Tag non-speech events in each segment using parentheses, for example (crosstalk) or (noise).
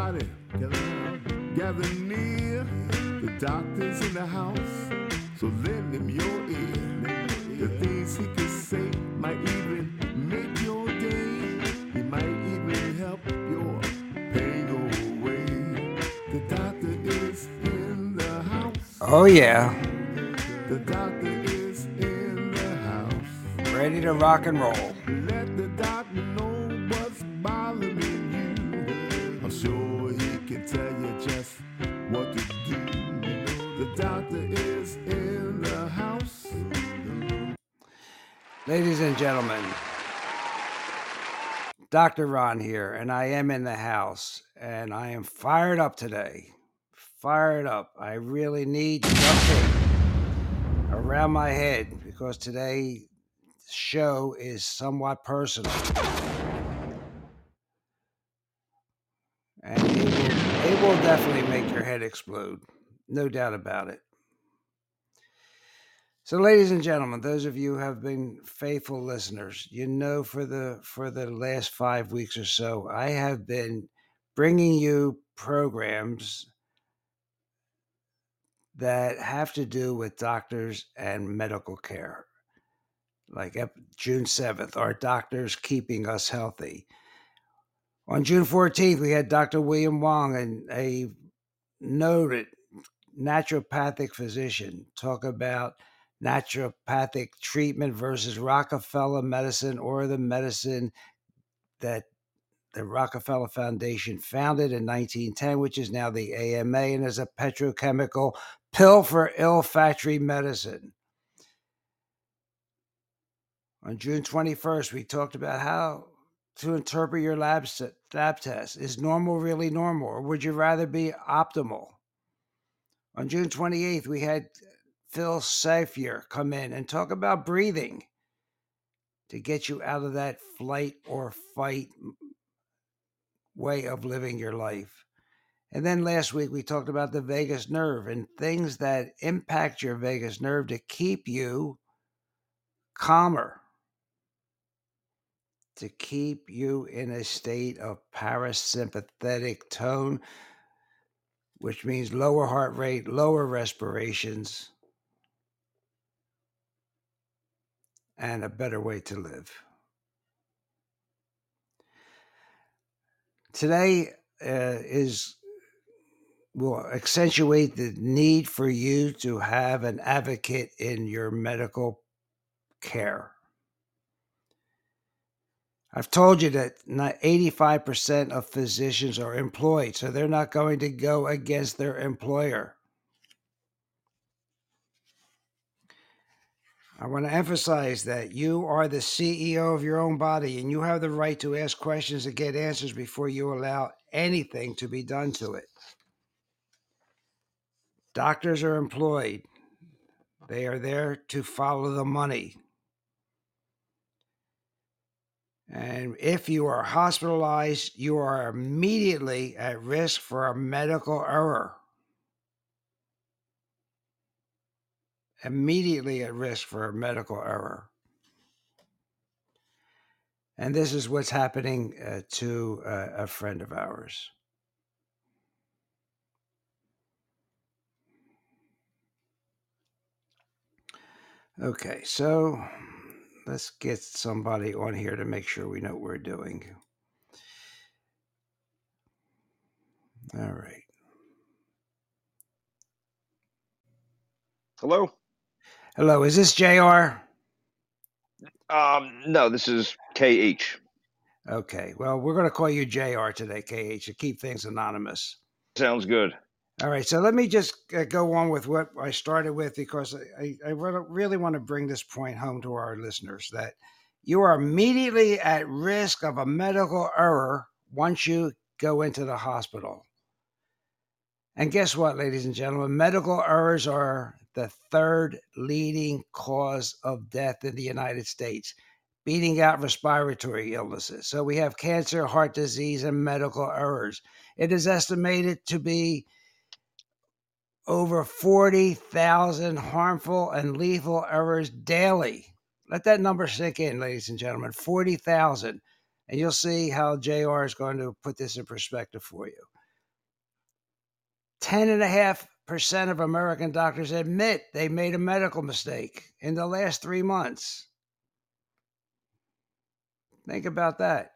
everybody, gather, near. The doctor's in the house, so lend him your ear. The things he can say might even make your day. He might even help your pain go away. The doctor is in the house. Oh, yeah. The doctor is in the house. Ready to rock and roll. And gentlemen, Dr. Ron here, and I am in the house, and I am fired up today. Fired up. I really need something around my head because today's show is somewhat personal. And it will, it will definitely make your head explode. No doubt about it. So, ladies and gentlemen, those of you who have been faithful listeners, you know for the for the last five weeks or so, I have been bringing you programs that have to do with doctors and medical care. Like June 7th, are doctors keeping us healthy? On June 14th, we had Dr. William Wong, and a noted naturopathic physician, talk about naturopathic treatment versus Rockefeller medicine or the medicine that the Rockefeller Foundation founded in 1910, which is now the AMA and is a petrochemical pill for allopathic medicine. On June 21st, we talked about how to interpret your lab, lab test. Is normal really normal, or would you rather be optimal? On June 28th, we had Phil Safier come in and talk about breathing to get you out of that flight or fight way of living your life. And then last week we talked about the vagus nerve and things that impact your vagus nerve to keep you calmer, to keep you in a state of parasympathetic tone, which means lower heart rate, lower respirations, and a better way to live. Today uh, is will accentuate the need for you to have an advocate in your medical care. I've told you that not 85% of physicians are employed, so they're not going to go against their employer. I want to emphasize that you are the CEO of your own body and you have the right to ask questions and get answers before you allow anything to be done to it. Doctors are employed, they are there to follow the money. And if you are hospitalized, you are immediately at risk for a medical error. Immediately at risk for a medical error. And this is what's happening uh, to uh, a friend of ours. Okay, so let's get somebody on here to make sure we know what we're doing. All right. Hello. Hello, is this JR? Um, no, this is KH. Okay, well, we're going to call you JR today, KH, to keep things anonymous. Sounds good. All right, so let me just uh, go on with what I started with because I, I, I really want to bring this point home to our listeners that you are immediately at risk of a medical error once you go into the hospital. And guess what, ladies and gentlemen? Medical errors are the third leading cause of death in the United States, beating out respiratory illnesses. So we have cancer, heart disease, and medical errors. It is estimated to be over 40,000 harmful and lethal errors daily, Let that number sink in, ladies and gentlemen 40,000. And you'll see how JR is going to put this in perspective for you. 10.5% of American doctors admit they made a medical mistake in the last three months. Think about that.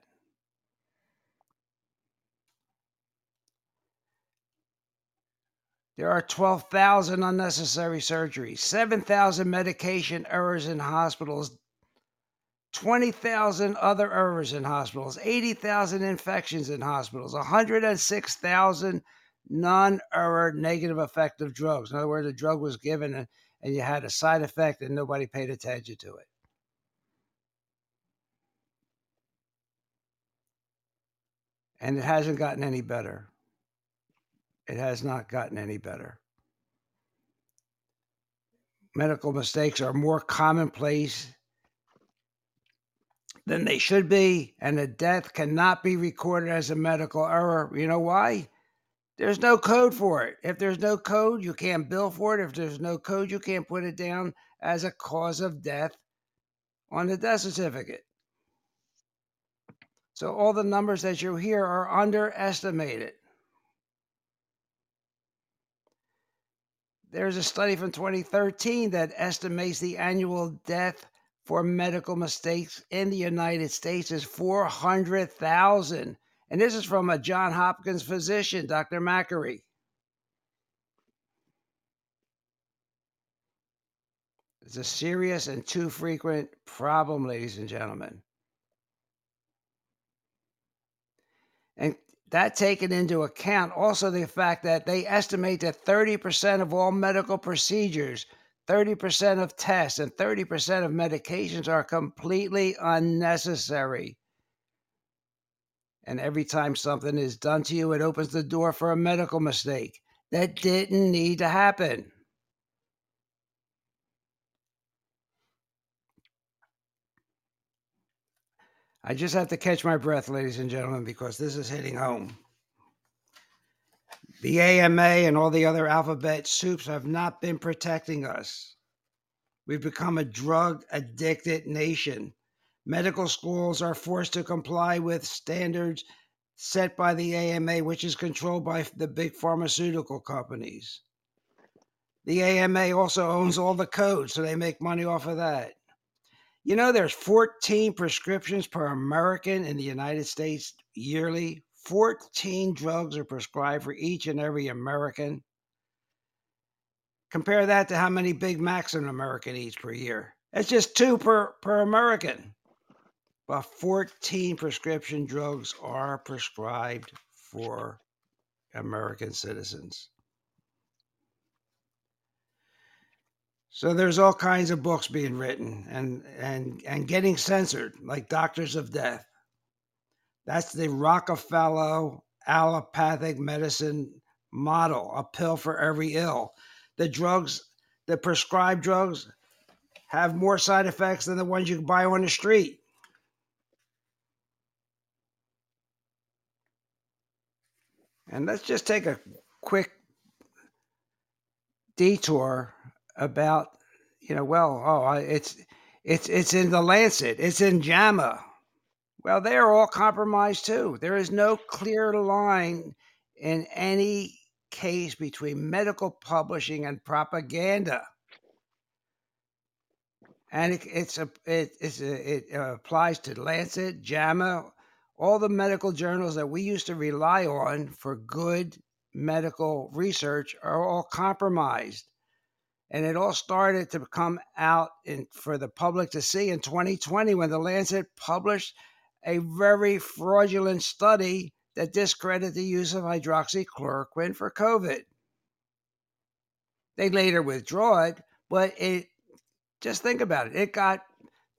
There are 12,000 unnecessary surgeries, 7,000 medication errors in hospitals, 20,000 other errors in hospitals, 80,000 infections in hospitals, 106,000 non error negative effect of drugs. In other words, a drug was given and, and you had a side effect and nobody paid attention to it. And it hasn't gotten any better. It has not gotten any better. Medical mistakes are more commonplace than they should be, and a death cannot be recorded as a medical error. You know why? There's no code for it. If there's no code, you can't bill for it. If there's no code, you can't put it down as a cause of death on the death certificate. So all the numbers that you hear are underestimated. There's a study from 2013 that estimates the annual death for medical mistakes in the United States is 400,000. And this is from a John Hopkins physician, Dr. Makary. It's a serious and too frequent problem, ladies and gentlemen. And that taken into account also the fact that they estimate that 30% of all medical procedures, 30% of tests, and 30% of medications are completely unnecessary. And every time something is done to you, it opens the door for a medical mistake that didn't need to happen. I just have to catch my breath, ladies and gentlemen, because this is hitting home. The AMA and all the other alphabet soups have not been protecting us. We've become a drug addicted nation. Medical schools are forced to comply with standards set by the AMA, which is controlled by the big pharmaceutical companies. The AMA also owns all the codes, so they make money off of that. You know, there's 14 prescriptions per American in the United States yearly. 14 drugs are prescribed for each and every American. Compare that to how many Big Macs an American eats per year. It's just two per, per American. But 14 prescription drugs are prescribed for American citizens. So there's all kinds of books being written and and and getting censored, like Doctors of Death. That's the Rockefeller allopathic medicine model, a pill for every ill. The drugs, the prescribed drugs, have more side effects than the ones you can buy on the street. And let's just take a quick detour about you know well oh it's it's it's in the Lancet. It's in JAMA. Well they're all compromised too. There is no clear line in any case between medical publishing and propaganda. And it, it's a it, it's a, it uh, applies to Lancet JAMA all the medical journals that we used to rely on for good medical research are all compromised and it all started to come out in, for the public to see in 2020 when the Lancet published a very fraudulent study that discredited the use of hydroxychloroquine for COVID. They later withdraw it, but it just think about it. It got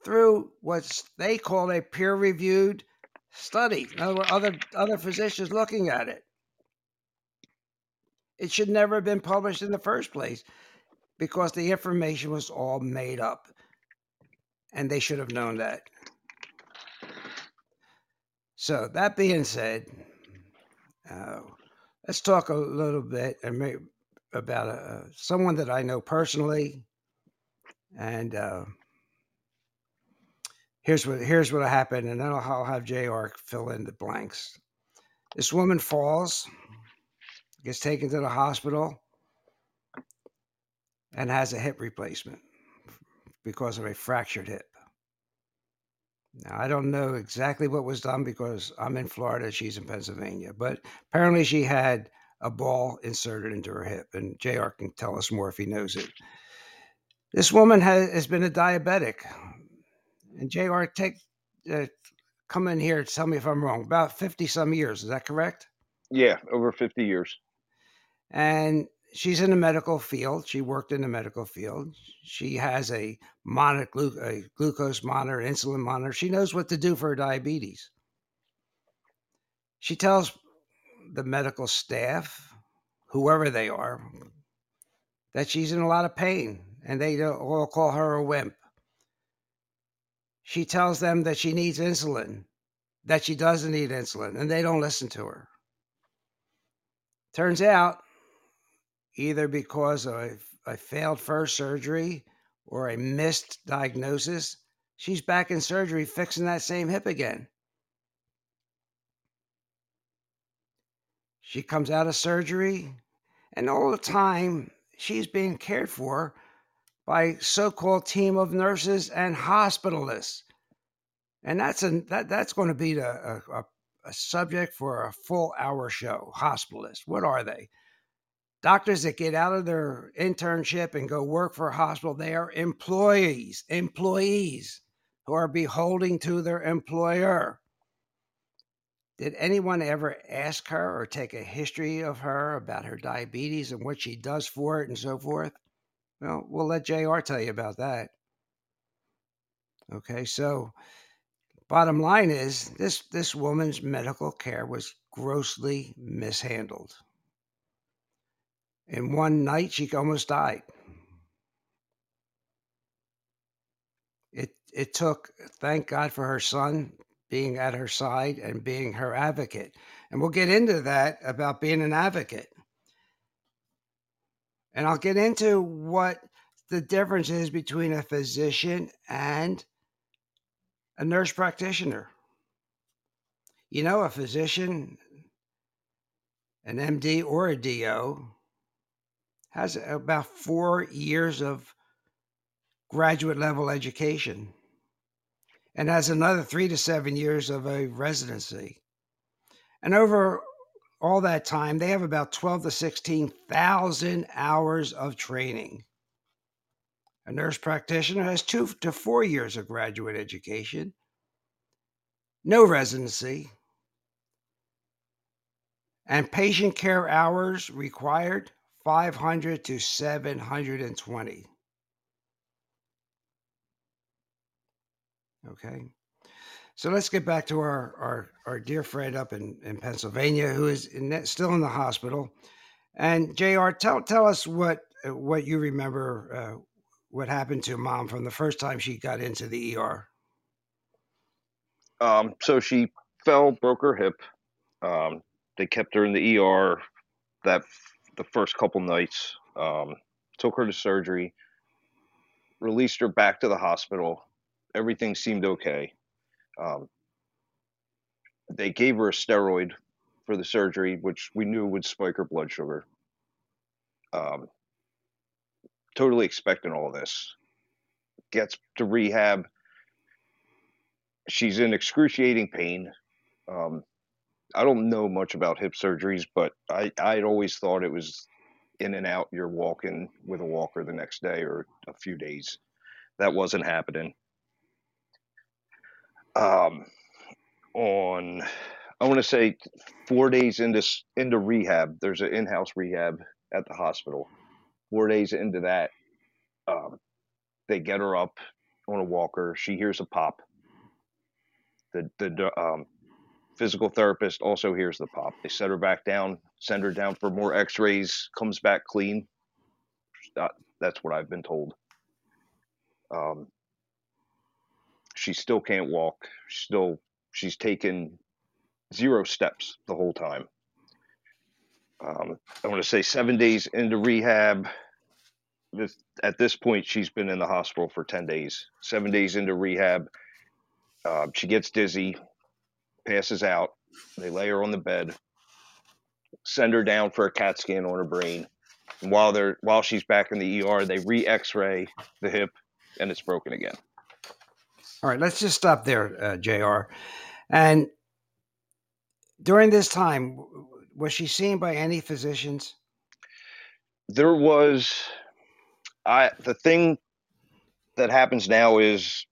through what they call a peer-reviewed study. In other words, other other physicians looking at it. It should never have been published in the first place because the information was all made up. And they should have known that. So, that being said, uh, let's talk a little bit about uh, someone that I know personally. And uh, here's what here's what happened, and then I'll, I'll have Jr. fill in the blanks. This woman falls, gets taken to the hospital, and has a hip replacement because of a fractured hip. Now, I don't know exactly what was done because I'm in Florida, she's in Pennsylvania, but apparently she had a ball inserted into her hip, and JR can tell us more if he knows it. This woman has, has been a diabetic, and JR, take uh, come in here tell me if I'm wrong. About 50 some years, is that correct? Yeah, over 50 years. And she's in the medical field. She worked in the medical field. She has a monitor, glu- a glucose monitor, insulin monitor. She knows what to do for her diabetes. She tells the medical staff, whoever they are, that she's in a lot of pain and they all call her a wimp. She tells them that she needs insulin, that she doesn't need insulin, and they don't listen to her. Turns out either because of a failed first surgery or a missed diagnosis, she's back in surgery fixing that same hip again. She comes out of surgery, and all the time she's being cared for by so-called team of nurses and hospitalists. And that's a, that, that's going to be a, a, a subject for a full hour show. Hospitalists, what are they? Doctors that get out of their internship and go work for a hospital, they are employees, employees who are beholding to their employer. Did anyone ever ask her or take a history of her about her diabetes and what she does for it and so forth? Well, we'll let JR tell you about that. Okay, so bottom line is this this woman's medical care was grossly mishandled. In one night, she almost died. It it took, thank God for her son being at her side and being her advocate. And we'll get into that about being an advocate. And I'll get into what the difference is between a physician and a nurse practitioner. You know, a physician, an MD or a DO, has about four years of graduate level education and has another three to seven years of a residency. And over all that time, they have about 12 to 16,000 hours of training. A nurse practitioner has two to four years of graduate education, no residency, and patient care hours required 500 to 720. Okay. So let's get back to our, our, our dear friend up in, in Pennsylvania who is in, still in the hospital. And JR, tell, tell us what, what you remember, uh, what happened to mom from the first time she got into the ER. Um, so she fell, broke her hip. Um, they kept her in the ER that the first couple nights. Um, took her to surgery, released her back to the hospital. Everything seemed okay. Um, they gave her a steroid for the surgery, which we knew would spike her blood sugar. Um, totally expecting all this. Gets to rehab. She's in excruciating pain. Um, I don't know much about hip surgeries, but I I'd always thought it was in and out. You're walking with a walker the next day or a few days. That wasn't happening. Um, on I want to say four days into into rehab. There's an in-house rehab at the hospital. Four days into that, um, they get her up on a walker. She hears a pop. The the um, physical therapist also hears the pop. They set her back down, send her down for more X-rays. Comes back clean. that's what I've been told. Um, she still can't walk. Still, she's taken zero steps the whole time. Um, I want to say seven days into rehab. At this point, she's been in the hospital for 10 days. Seven days into rehab, Uh, she gets dizzy, passes out. They lay her on the bed, send her down for a CAT scan on her brain. And while they're while she's back in the ER, they re X-ray the hip, and it's broken again. All right, let's just stop there, uh, Jr. And during this time, was she seen by any physicians? There was, I the thing that happens now is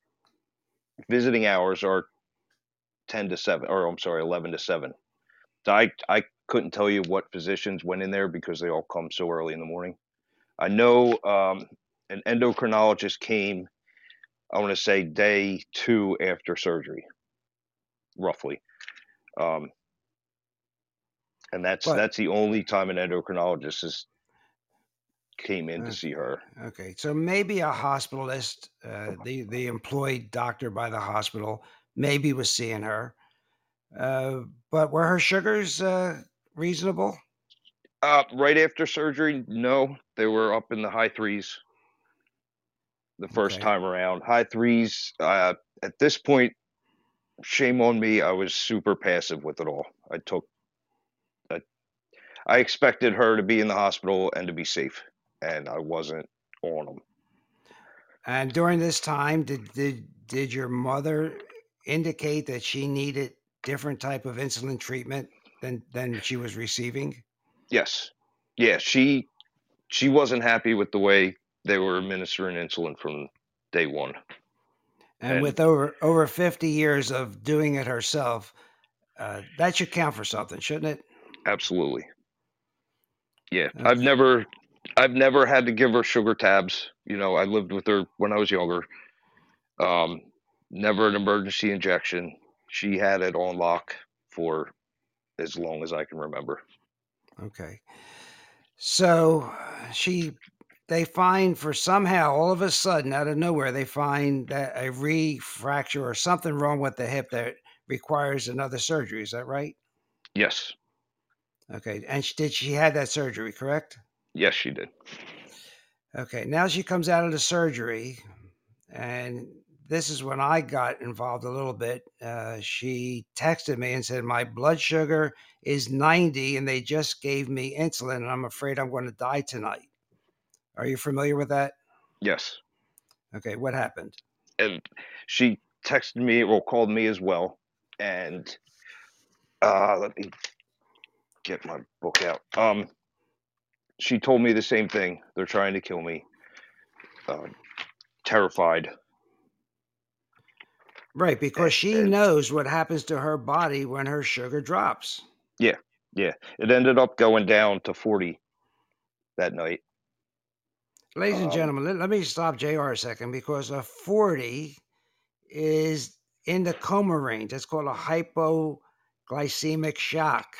visiting hours are ten to seven, or I'm sorry, eleven to seven. So I I couldn't tell you what physicians went in there because they all come so early in the morning. I know um, an endocrinologist came. I want to say day two after surgery, roughly. Um, and that's But- that's the only time an endocrinologist has came in to see her. Okay, so maybe a hospitalist, uh, the the employed doctor by the hospital, maybe was seeing her. Uh, but were her sugars uh, reasonable? Uh, right after surgery, no, they were up in the high threes. The first Okay. time around, high threes. Uh, at this point, shame on me. I was super passive with it all. I took, I, I expected her to be in the hospital and to be safe, and I wasn't on them. And during this time, did did did your mother indicate that she needed different type of insulin treatment than than she was receiving? Yes, yeah, she, she wasn't happy with the way they were administering insulin from day one. And, And- with over over fifty years of doing it herself, uh, that should count for something, shouldn't it? Absolutely. Yeah, I've never I've never had to give her sugar tabs. You know, I lived with her when I was younger. Um never an emergency injection. She had it on lock for as long as I can remember. Okay. So she, they find for somehow all of a sudden out of nowhere they find that a refracture or something wrong with the hip that requires another surgery. Is that right? Yes. Okay. And she, did she had that surgery? Correct. Yes, she did. Okay. Now she comes out of the surgery, and this is when I got involved a little bit. Uh, she texted me and said my blood sugar is 90 and they just gave me insulin and I'm afraid I'm going to die tonight. Are you familiar with that? Yes. Okay, what happened? And she texted me or called me as well. And uh let me get my book out. Um she told me the same thing. They're trying to kill me. Uh, terrified. Right, because she and- knows what happens to her body when her sugar drops. Yeah, yeah, it ended up going down to 40 that night. Ladies and Um, gentlemen, let, let me stop JR a second because a 40 is in the coma range. That's called a hypoglycemic shock.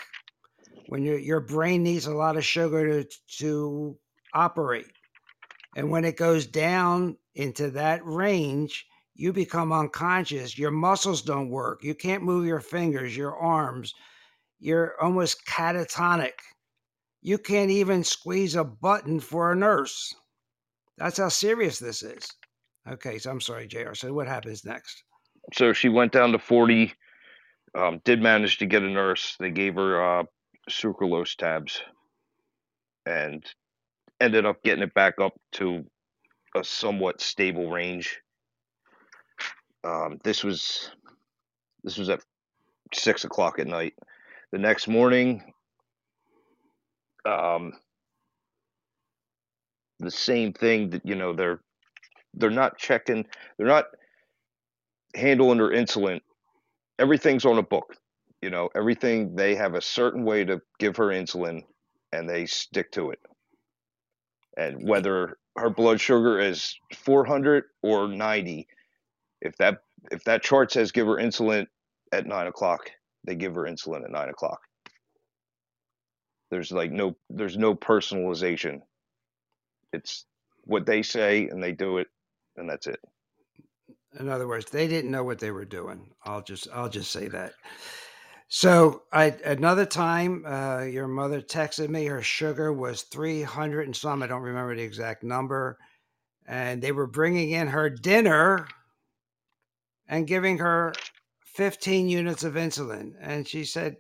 When your your brain needs a lot of sugar to, to operate. And when it goes down into that range, you become unconscious. Your muscles don't work. You can't move your fingers, your arms. You're almost catatonic. You can't even squeeze a button for a nurse. That's how serious this is. Okay, so I'm sorry, JR. So what happens next? So she went down to 40, um, did manage to get a nurse. They gave her uh, sucralose tabs and ended up getting it back up to a somewhat stable range. Um, this was this was at six o'clock at night. The next morning, um, the same thing that you know they're they're not checking, they're not handling her insulin. Everything's on a book. You know, everything they have a certain way to give her insulin and they stick to it. And whether her blood sugar is 400 or 90, if that if that chart says give her insulin at nine o'clock, they give her insulin at nine o'clock. There's like no there's no personalization. It's what they say and they do it and that's it. In other words, they didn't know what they were doing. I'll just I'll just say that. So I another time, uh, your mother texted me. Her sugar was three hundred and some. I don't remember the exact number. And they were bringing in her dinner, and giving her 15 units of insulin. And she said,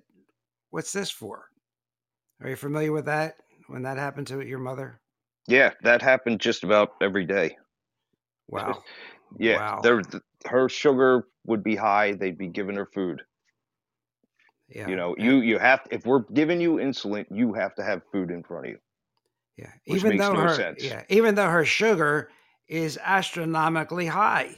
What's this for? Are you familiar with that when that happened to your mother? Yeah, that happened just about every day. Wow. (laughs) Yeah, Wow. there her sugar would be high. They'd be giving her food. Yeah. You know, you you have if we're giving you insulin, you have to have food in front of you. Yeah. which Even makes though no her sense. yeah, even though her sugar is astronomically high.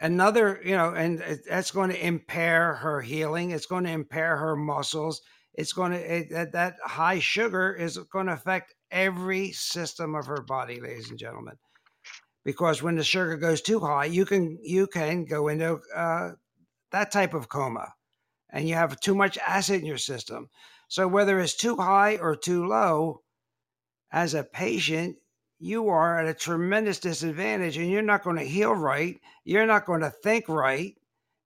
Another, you know, and that's going to impair her healing. It's going to impair her muscles. It's going to it, that, that high sugar is going to affect every system of her body, ladies and gentlemen. Because when the sugar goes too high, you can you can go into uh, that type of coma, and you have too much acid in your system. So whether it's too high or too low, as a patient, you are at a tremendous disadvantage and you're not going to heal right. You're not going to think right.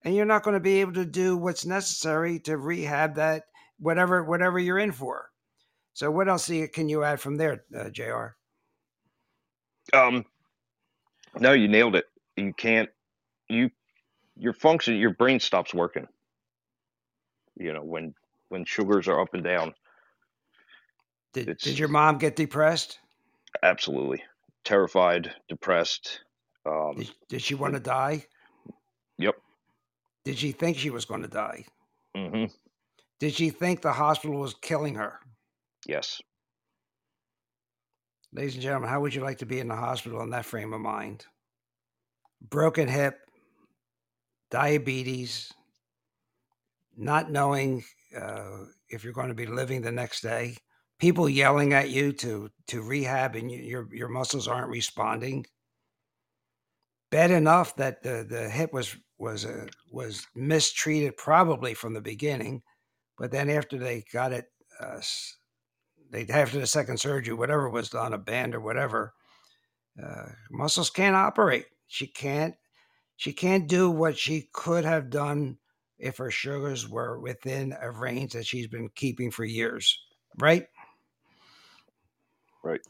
And you're not going to be able to do what's necessary to rehab that whatever whatever you're in for. So what else can you add from there, uh, Jr. Um, no, you nailed it. You can't. You your function, your brain stops working. You know when when sugars are up and down. Did, It's- did your mom get depressed? Absolutely terrified, depressed. Um, Did, did she want to die? Yep. Did she think she was going to die? hmm Did she think the hospital was killing her? Yes. Ladies and gentlemen, how would you like to be in the hospital in that frame of mind? Broken hip, diabetes, not knowing uh, if you're going to be living the next day, people yelling at you to to rehab and you, your your muscles aren't responding. Bad enough that the the hip was was uh, was mistreated probably from the beginning, but then after they got it uh, they after the second surgery, whatever was done, a band or whatever, uh, muscles can't operate. She can't. She can't do what she could have done if her sugars were within a range that she's been keeping for years. Right. Right.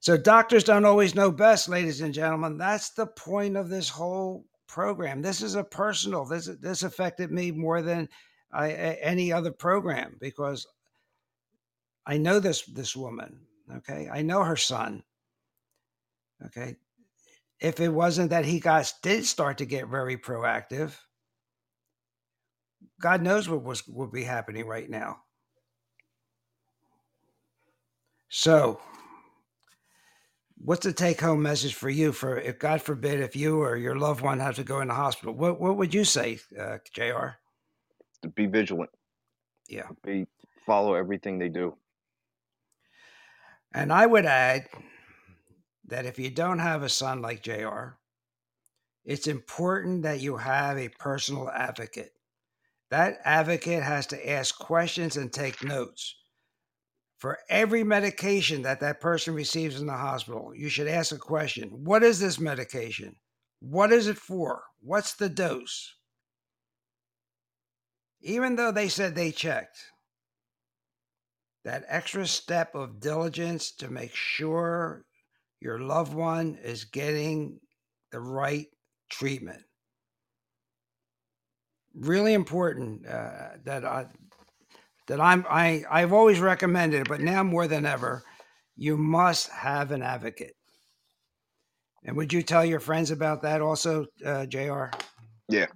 So doctors don't always know best, ladies and gentlemen. That's the point of this whole program. This is a personal. This this affected me more than I, any other program because I know this this woman. Okay, I know her son. Okay, if it wasn't that he got did start to get very proactive, God knows what was would be happening right now. So, what's the take home message for you? For if God forbid, if you or your loved one have to go in the hospital, what what would you say, uh, Jr. Be vigilant. Yeah. Be follow everything they do. And I would add that if you don't have a son like JR, it's important that you have a personal advocate. That advocate has to ask questions and take notes. For every medication that that person receives in the hospital, you should ask a question What is this medication? What is it for? What's the dose? Even though they said they checked, that extra step of diligence to make sure your loved one is getting the right treatment. Really important uh, that I that I'm I I've always recommended it, but now more than ever, you must have an advocate. And would you tell your friends about that also, uh, Jr. Yeah,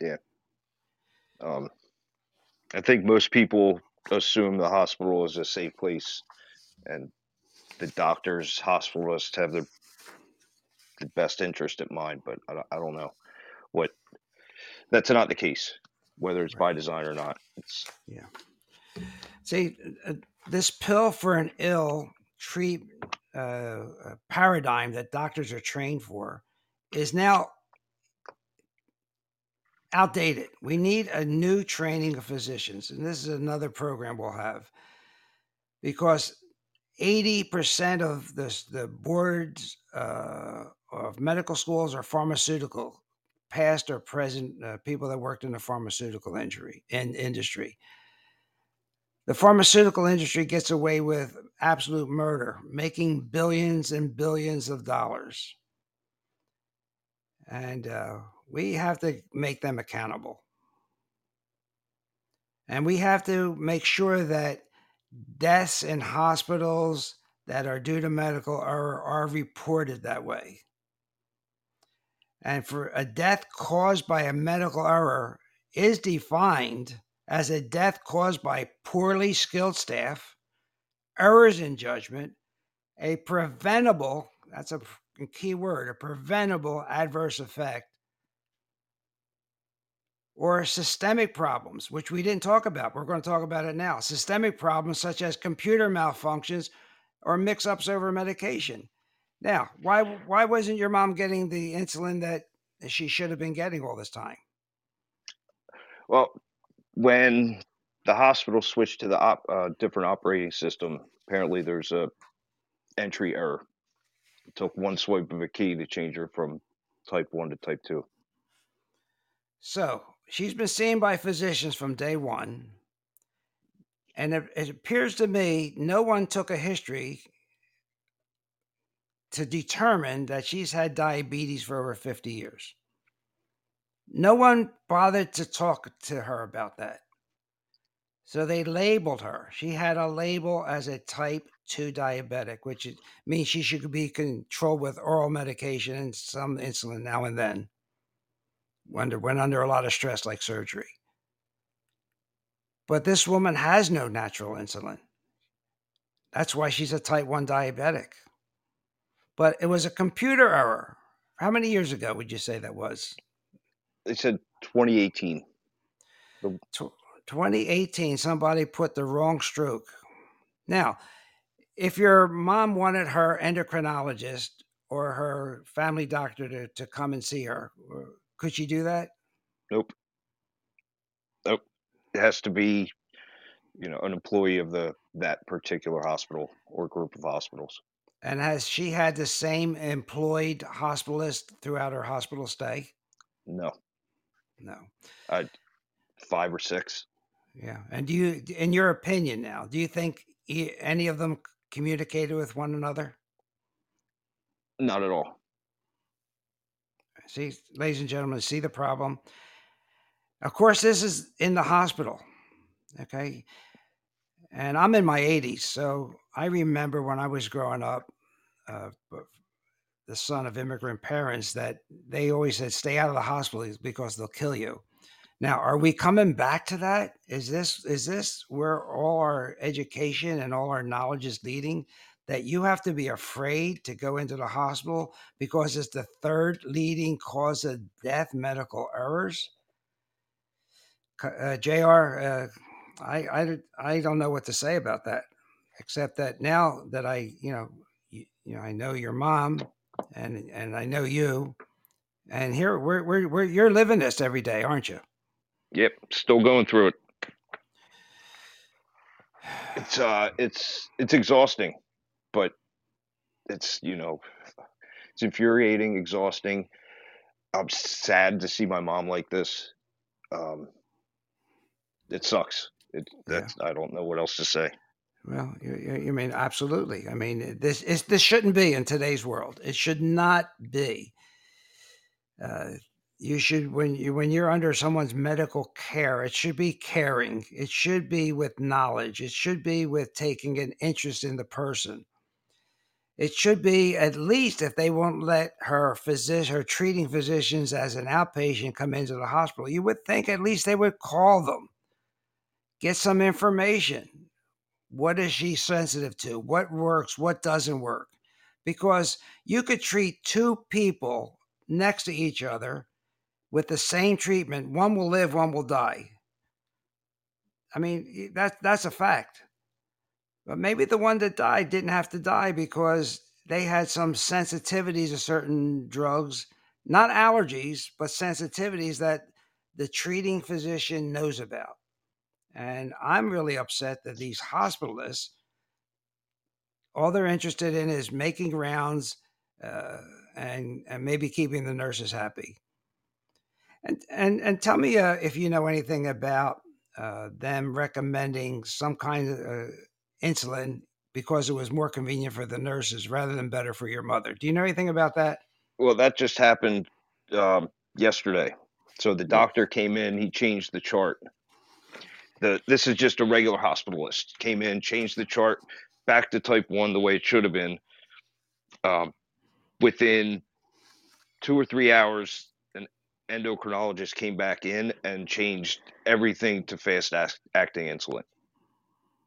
yeah. Um, I think most people assume the hospital is a safe place, and the doctors, hospitalists have the the best interest at mind. But I, don't- I don't know what. That's not the case, whether it's by design or not. It's yeah. See, uh, this pill for an ill treat uh, uh, paradigm that doctors are trained for is now outdated. We need a new training of physicians, and this is another program we'll have because 80% of the, the boards uh, of medical schools are pharmaceutical, past or present uh, people that worked in the pharmaceutical injury in industry the pharmaceutical industry gets away with absolute murder, making billions and billions of dollars. And uh, We have to make them accountable. And we have to make sure that deaths in hospitals that are due to medical error are reported that way. And for a death caused by a medical error is defined as a death caused by poorly skilled staff, errors in judgment, a preventable, that's a key word, a preventable adverse effect, or systemic problems, which we didn't talk about. We're going to talk about it now. Systemic problems such as computer malfunctions or mix ups over medication. Now, why why wasn't your mom getting the insulin that she should have been getting all this time? Well, when the hospital switched to the op, uh, different operating system, apparently there's a entry error. Took one swipe of a key to change her from type one to type two. So she's been seen by physicians from day one. And it, it appears to me no one took a history to determine that she's had diabetes for over 50 years. No one bothered to talk to her about that. So they labeled her. She had a label as a type 2 diabetic, which means she should be controlled with oral medication and some insulin now and then when went under a lot of stress like surgery. But this woman has no natural insulin. That's why she's a type 1 diabetic. But it was a computer error. How many years ago would you say that was? They said 2018. The- 2018, somebody put the wrong stroke. Now, if your mom wanted her endocrinologist or her family doctor to, to come and see her, could she do that? Nope. Nope. It has to be, you know, an employee of the that particular hospital or group of hospitals. And has she had the same employed hospitalist throughout her hospital stay? No. No. Uh, five or six. Yeah. And do you, in your opinion now, do you think any of them communicated with one another? Not at all. See, ladies and gentlemen, see the problem. Of course, this is in the hospital. Okay. And I'm in my 80s. So I remember when I was growing up, uh, the son of immigrant parents, that they always said, stay out of the hospital because they'll kill you. Now, are we coming back to that? Is this is this where all our education and all our knowledge is leading? that you have to be afraid to go into the hospital because it's the third leading cause of death medical errors uh, jr uh, I, I i don't know what to say about that except that now that i you know you, you know i know your mom and and i know you and here we're, we're, we're you're living this every day aren't you yep still going through it it's uh it's it's exhausting but it's you know it's infuriating, exhausting. I'm sad to see my mom like this. Um, it sucks. It that's yeah. I don't know what else to say. Well, you, you mean absolutely. I mean, this is this shouldn't be in today's world. It should not be. Uh, you should when you when you're under someone's medical care it should be caring it should be with knowledge it should be with taking an interest in the person it should be at least if they won't let her physician, her treating physicians as an outpatient come into the hospital, you would think at least they would call them, get some information. What is she sensitive to? What works? What doesn't work? Because you could treat two people next to each other with the same treatment. One will live, one will die. I mean, that, that's a fact. But maybe the one that died didn't have to die because they had some sensitivities to certain drugs, not allergies, but sensitivities that the treating physician knows about. And I'm really upset that these hospitalists, all they're interested in is making rounds uh, and, and maybe keeping the nurses happy. And, and, and tell me uh, if you know anything about uh, them recommending some kind of uh, insulin because it was more convenient for the nurses rather than better for your mother. Do you know anything about that? Well, that just happened um, yesterday. So the doctor came in, he changed the chart. The this is just a regular hospitalist. Came in, changed the chart back to type one the way it should have been. Um, within two or three hours, endocrinologist came back in and changed everything to fast acting insulin.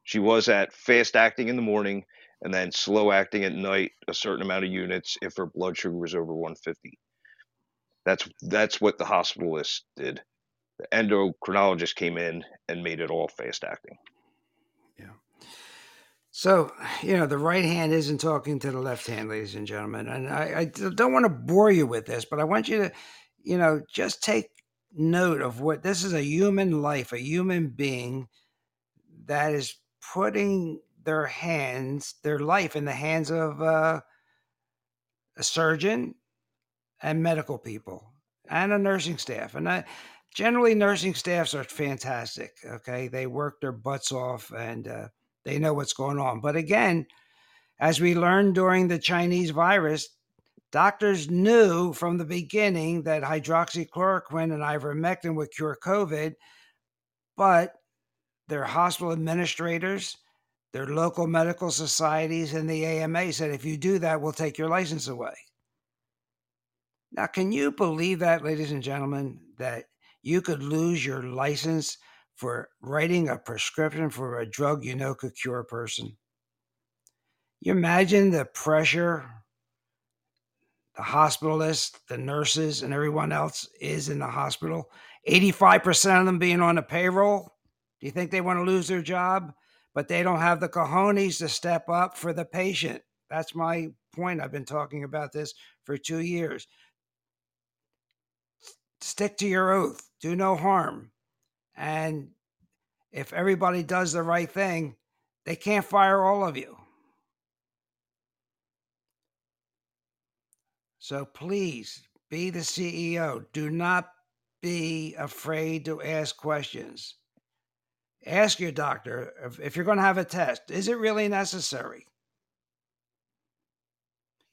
She was at fast acting in the morning and then slow acting at night, a certain amount of units if her blood sugar was over 150. That's that's what the hospitalist did. The endocrinologist came in and made it all fast acting. Yeah. So, you know, the right hand isn't talking to the left hand, ladies and gentlemen. And I, I don't want to bore you with this, but I want you to, you know, just take note of what this is a human life, a human being that is putting their hands, their life in the hands of uh, a surgeon and medical people and a nursing staff. And I, generally, nursing staffs are fantastic. Okay. They work their butts off and uh, they know what's going on. But again, as we learned during the Chinese virus, doctors knew from the beginning that hydroxychloroquine and ivermectin would cure COVID, but their hospital administrators, their local medical societies, and the AMA said, if you do that, we'll take your license away. Now, can you believe that, ladies and gentlemen, that you could lose your license for writing a prescription for a drug you know could cure a person? You imagine the pressure the hospitalists, the nurses, and everyone else is in the hospital. 85% of them being on the payroll. Do you think they want to lose their job? But they don't have the cojones to step up for the patient. That's my point. I've been talking about this for two years stick to your oath, do no harm. And if everybody does the right thing, they can't fire all of you. So please be the CEO. Do not be afraid to ask questions. Ask your doctor if, if you're going to have a test, is it really necessary?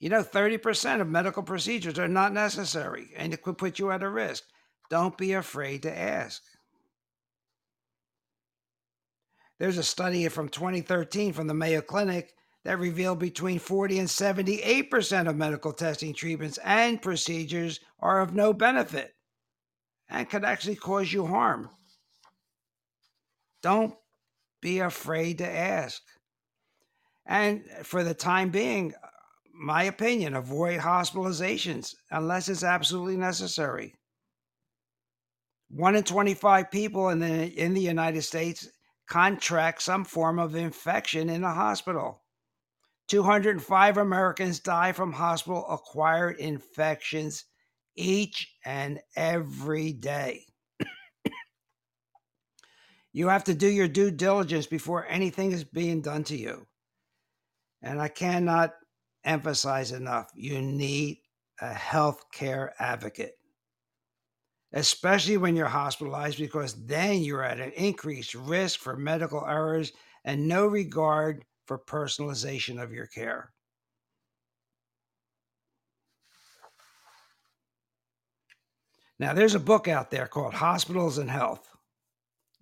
You know, 30% of medical procedures are not necessary and it could put you at a risk. Don't be afraid to ask. There's a study from 2013 from the Mayo Clinic that revealed between 40 and 78% of medical testing treatments and procedures are of no benefit and could actually cause you harm. Don't be afraid to ask. And for the time being, my opinion, avoid hospitalizations unless it's absolutely necessary. One in 25 people in the, in the United States contract some form of infection in a hospital. 205 Americans die from hospital acquired infections each and every day. you have to do your due diligence before anything is being done to you. And I cannot emphasize enough you need a health care advocate, especially when you're hospitalized, because then you're at an increased risk for medical errors and no regard for personalization of your care. Now, there's a book out there called Hospitals and Health.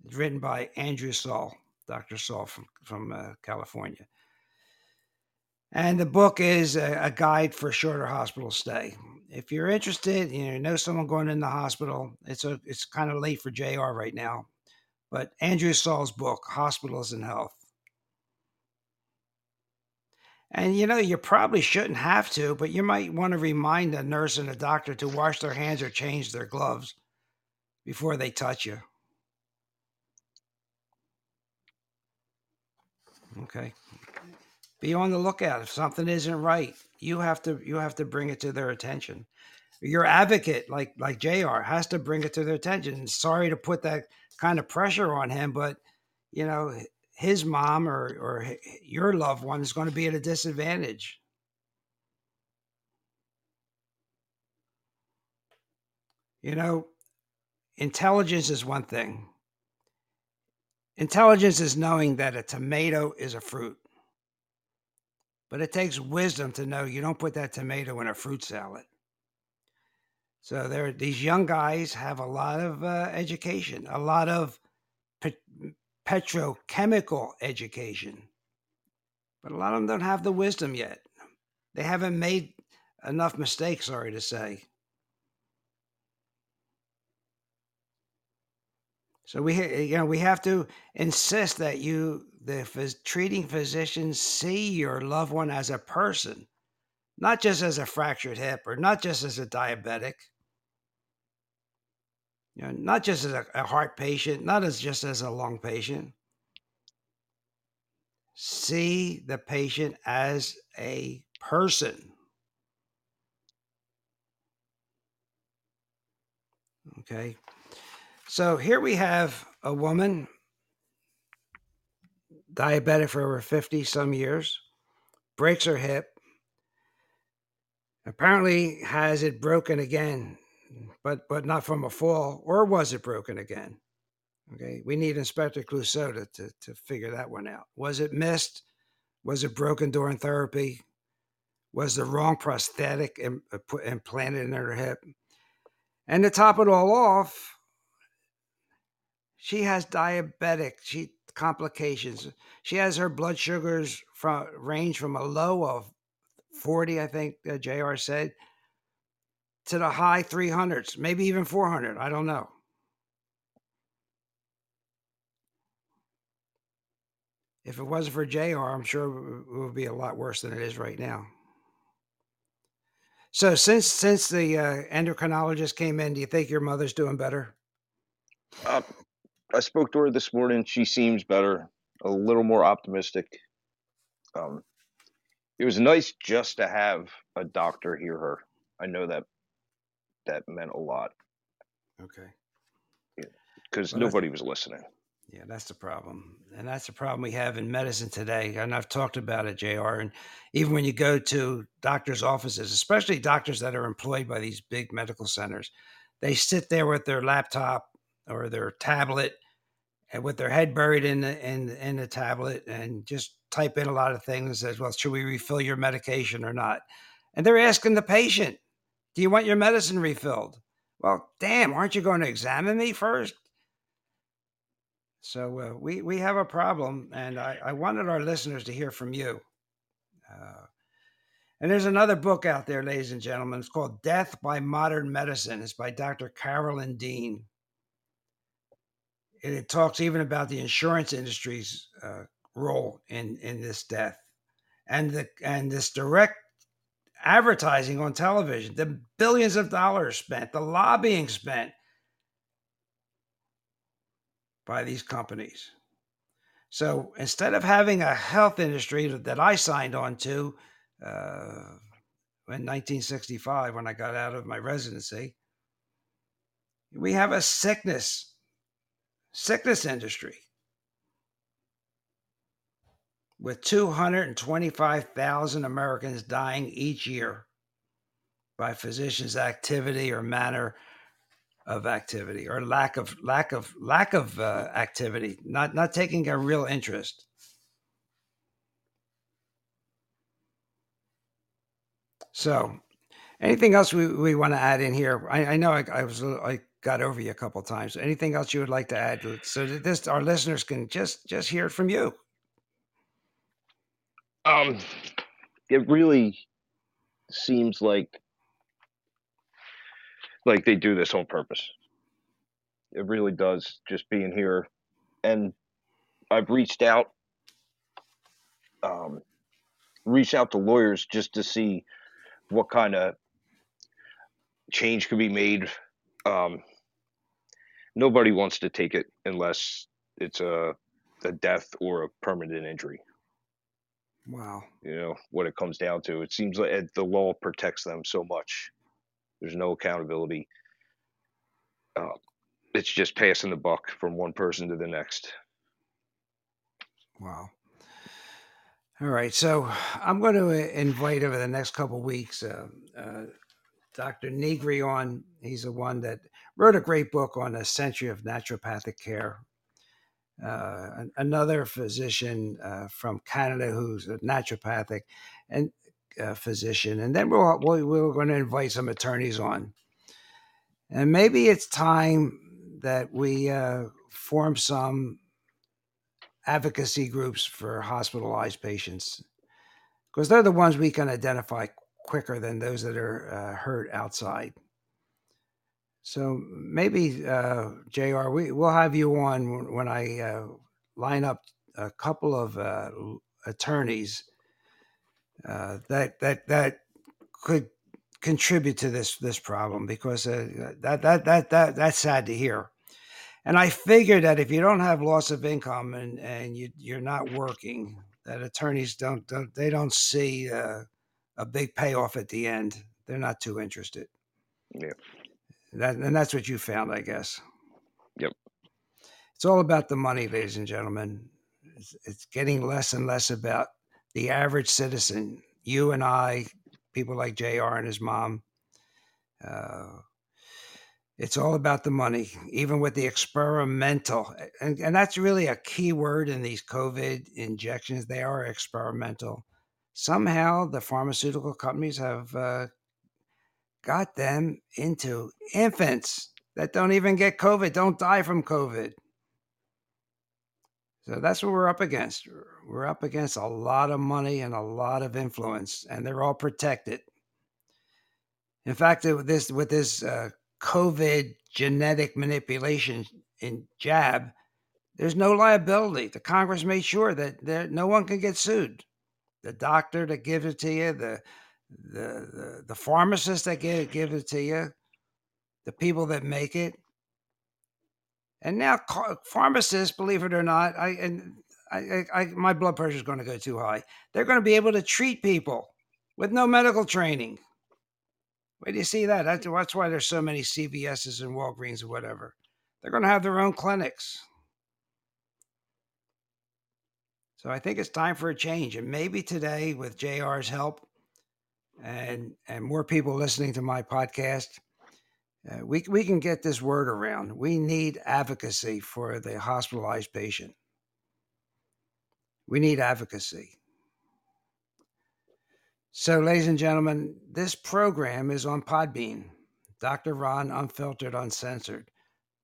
It's written by Andrew Saul, Dr. Saul from, from uh, California. And the book is a, a, guide for shorter hospital stay. If you're interested, you know, someone going in the hospital. It's a it's kind of late for JR right now, but Andrew Saul's book, Hospitals and Health. And you know, you probably shouldn't have to, but you might want to remind a nurse and a doctor to wash their hands or change their gloves before they touch you. Okay. Be on the lookout. If something isn't right you have to you have to bring it to their attention. Your advocate like like jr has to bring it to their attention. Sorry to put that kind of pressure on him but you know his mom or or your loved one is going to be at a disadvantage. You know intelligence is one thing. Intelligence is knowing that a tomato is a fruit. But it takes wisdom to know you don't put that tomato in a fruit salad. So there, these young guys have a lot of uh, education, a lot of petrochemical education, but a lot of them don't have the wisdom yet. They haven't made enough mistakes. Sorry to say. So we, you know, we have to insist that you, the phys- treating physicians, see your loved one as a person, not just as a fractured hip or not just as a diabetic, you know, not just as a, a heart patient, not as just as a lung patient. See the patient as a person. Okay. So here we have a woman, diabetic for over 50 some years, breaks her hip, apparently has it broken again, but but not from a fall, or was it broken again? Okay, we need Inspector Clouseau to, to, figure that one out. Was it missed? Was it broken during therapy? Was the wrong prosthetic uh, implanted in her hip? And to top it all off, she has diabetic she complications. She has her blood sugars from range from a low of 40, I think uh, JR said, to the high 300s, maybe even 400. I don't know. If it wasn't for JR, I'm sure it would be a lot worse than it is right now. So since since the uh, endocrinologist came in, do you think your mother's doing better? Uh, I spoke to her this morning. She seems better, a little more optimistic. Um, it was nice just to have a doctor hear her. I know that that meant a lot Okay. because Well, nobody was listening. Yeah, that's the problem. And that's the problem we have in medicine today. And I've talked about it, JR. And even when you go to doctors' offices, especially doctors that are employed by these big medical centers, they sit there with their laptop or their tablet and with their head buried in the in, in the tablet and just type in a lot of things as well. Should we refill your medication or not? And they're asking the patient, Do you want your medicine refilled? Well, damn, aren't you going to examine me first? So uh, we we have a problem, and I, I wanted our listeners to hear from you. Uh, and there's another book out there, ladies and gentlemen. It's called Death by Modern Medicine. It's by Dr. Carolyn Dean. And it talks even about the insurance industry's uh, role in in this death, and the and this direct advertising on television, the billions of dollars spent, the lobbying spent by these companies. So instead of having a health industry that I signed on to uh, in 1965 when I got out of my residency, we have a sickness sickness industry with 225,000 Americans dying each year by physicians' activity or manner of activity or lack of lack of lack of uh, activity, not not taking a real interest. So, anything else we, we want to add in here? I, I know I, I was I got over you a couple times. Anything else you would like to add so that this our listeners can just just hear it from you? Um, it really seems like like they do this on purpose. It really does. Just being here, and I've reached out, um, reached out to lawyers just to see what kind of change could be made. Um, nobody wants to take it unless it's a a death or a permanent injury. Wow. you know what it comes down to it seems like the law protects them so much there's no accountability uh, it's just passing the buck from one person to the next Wow. All right. So I'm going to invite over the next couple of weeks uh, uh, Dr. Negri on. He's the one that wrote a great book on a century of naturopathic care. Uh, another physician uh, from Canada who's a naturopathic and uh, physician, and then we'll, we'll we're going to invite some attorneys on. And maybe it's time that we uh, form some advocacy groups for hospitalized patients because they're the ones we can identify quicker than those that are uh, hurt outside. So maybe, uh, Jr. We we'll have you on when I uh, line up a couple of uh, attorneys uh, that that that could contribute to this this problem because uh, that that that that that's sad to hear. And I figure that if you don't have loss of income and and you you're not working, that attorneys don't, don't they don't see uh, a big payoff at the end. They're not too interested. Yeah. That, and that's what you found, I guess. Yep. It's all about the money, ladies and gentlemen. It's, it's getting less and less about the average citizen. You and I, people like JR and his mom. Uh, it's all about the money, even with the experimental. And, and that's really a key word in these COVID injections. They are experimental. Somehow the pharmaceutical companies have uh, got them into infants that don't even get COVID, don't die from COVID. So that's what we're up against. We're up against a lot of money and a lot of influence, and they're all protected. In fact, with this with this uh, COVID genetic manipulation in jab, there's no liability. The Congress made sure that there, no one can get sued. The doctor that gives it to you, the the the, the pharmacist that give, give it to you, the people that make it, and now pharmacists, believe it or not, I and I, I, my blood pressure is going to go too high. They're going to be able to treat people with no medical training. Where do you see that? That's, that's why there's so many CVSs and Walgreens or whatever. They're going to have their own clinics. So I think it's time for a change. And maybe today, with JR's help and and more people listening to my podcast, uh, we, we can get this word around. We need advocacy for the hospitalized patient. We need advocacy. So, ladies and gentlemen, this program is on Podbean, Dr. Ron Unfiltered, Uncensored.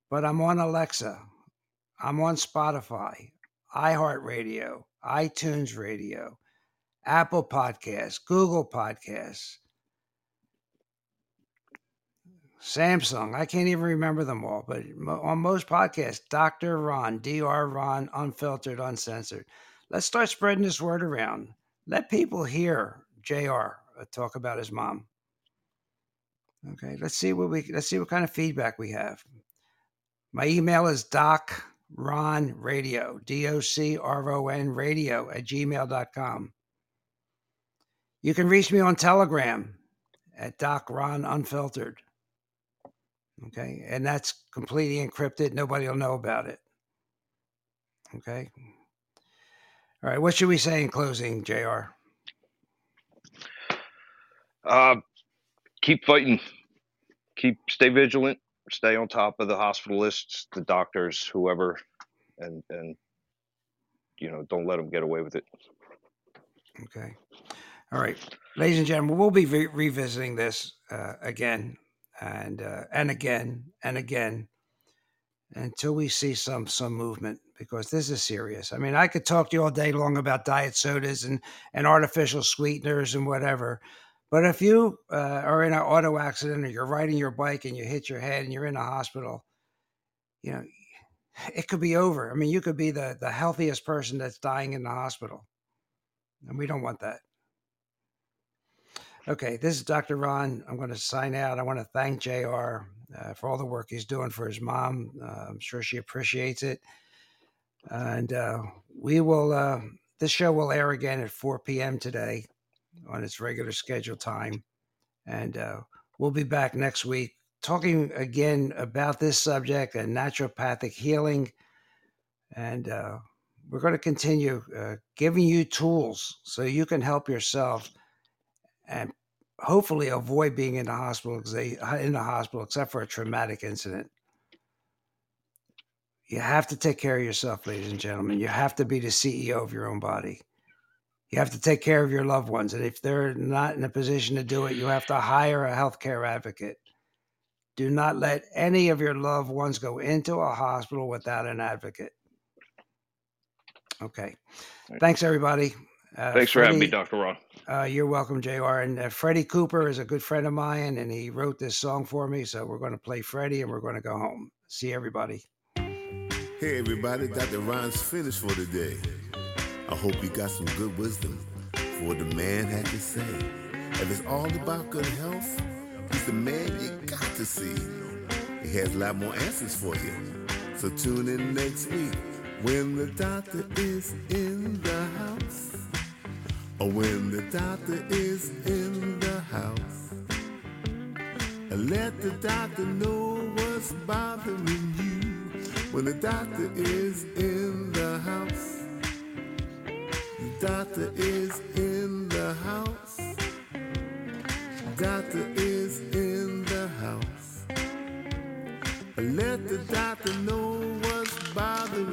But I'm on Alexa, I'm on Spotify, iHeartRadio, iTunes Radio, Apple Podcasts, Google Podcasts, Samsung. I can't even remember them all, but on most podcasts, Dr. Ron, Dr. Ron, unfiltered, uncensored. Let's start spreading this word around. Let people hear JR uh, talk about his mom. Okay, let's see what we let's see what kind of feedback we have. My email is doc ron radio d-o-c-r-o-n radio at gmail.com you can reach me on telegram at doc ron unfiltered Okay. And that's completely encrypted. Nobody will know about it. Okay. All right. What should we say in closing, JR? Uh, keep fighting. Keep stay vigilant. Stay on top of the hospitalists, the doctors, whoever, and and you know don't let them get away with it. Okay. All right, ladies and gentlemen, we'll be re- revisiting this uh, again and uh, and again and again until we see some some movement because this is serious. I mean, I could talk to you all day long about diet sodas and and artificial sweeteners and whatever, but if you uh, are in an auto accident or you're riding your bike and you hit your head and you're in a hospital, you know, it could be over. I mean, you could be the the healthiest person that's dying in the hospital, and we don't want that. Okay, this is Dr. Ron. I'm going to sign out. I want to thank JR uh, for all the work he's doing for his mom. Uh, I'm sure she appreciates it. And uh, we will, uh, this show will air again at 4 p.m. today on its regular scheduled time. And uh, we'll be back next week talking again about this subject and naturopathic healing. And uh, we're going to continue giving you tools so you can help yourself and hopefully avoid being in the hospital they, in the hospital except for a traumatic incident. You have to take care of yourself, ladies and gentlemen. You have to be the CEO of your own body. You have to take care of your loved ones. And if they're not in a position to do it, you have to hire a healthcare advocate. Do not let any of your loved ones go into a hospital without an advocate. Okay. Thanks, everybody. Uh, Thanks for having me, Dr. Ron. Uh, you're welcome, JR. And uh, Freddie Cooper is a good friend of mine, and he wrote this song for me. So we're going to play Freddie and we're going to go home. See everybody. Hey everybody, Dr. Ron's finished for today. I hope you got some good wisdom for what the man had to say. If it's all about good health, he's the man you got to see. He has a lot more answers for you. So tune in next week when the doctor is in the house. When the doctor is in the house. Let the doctor know what's bothering you when the doctor is in the house. The doctor is in the house. The Doctor is in the house. Let the doctor know what's bothering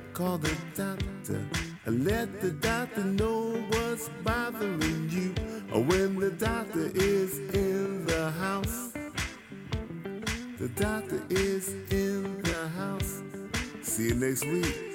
call the doctor. And let the doctor know what's bothering you oh, when the doctor is in the house. The doctor is in the house. See you next week.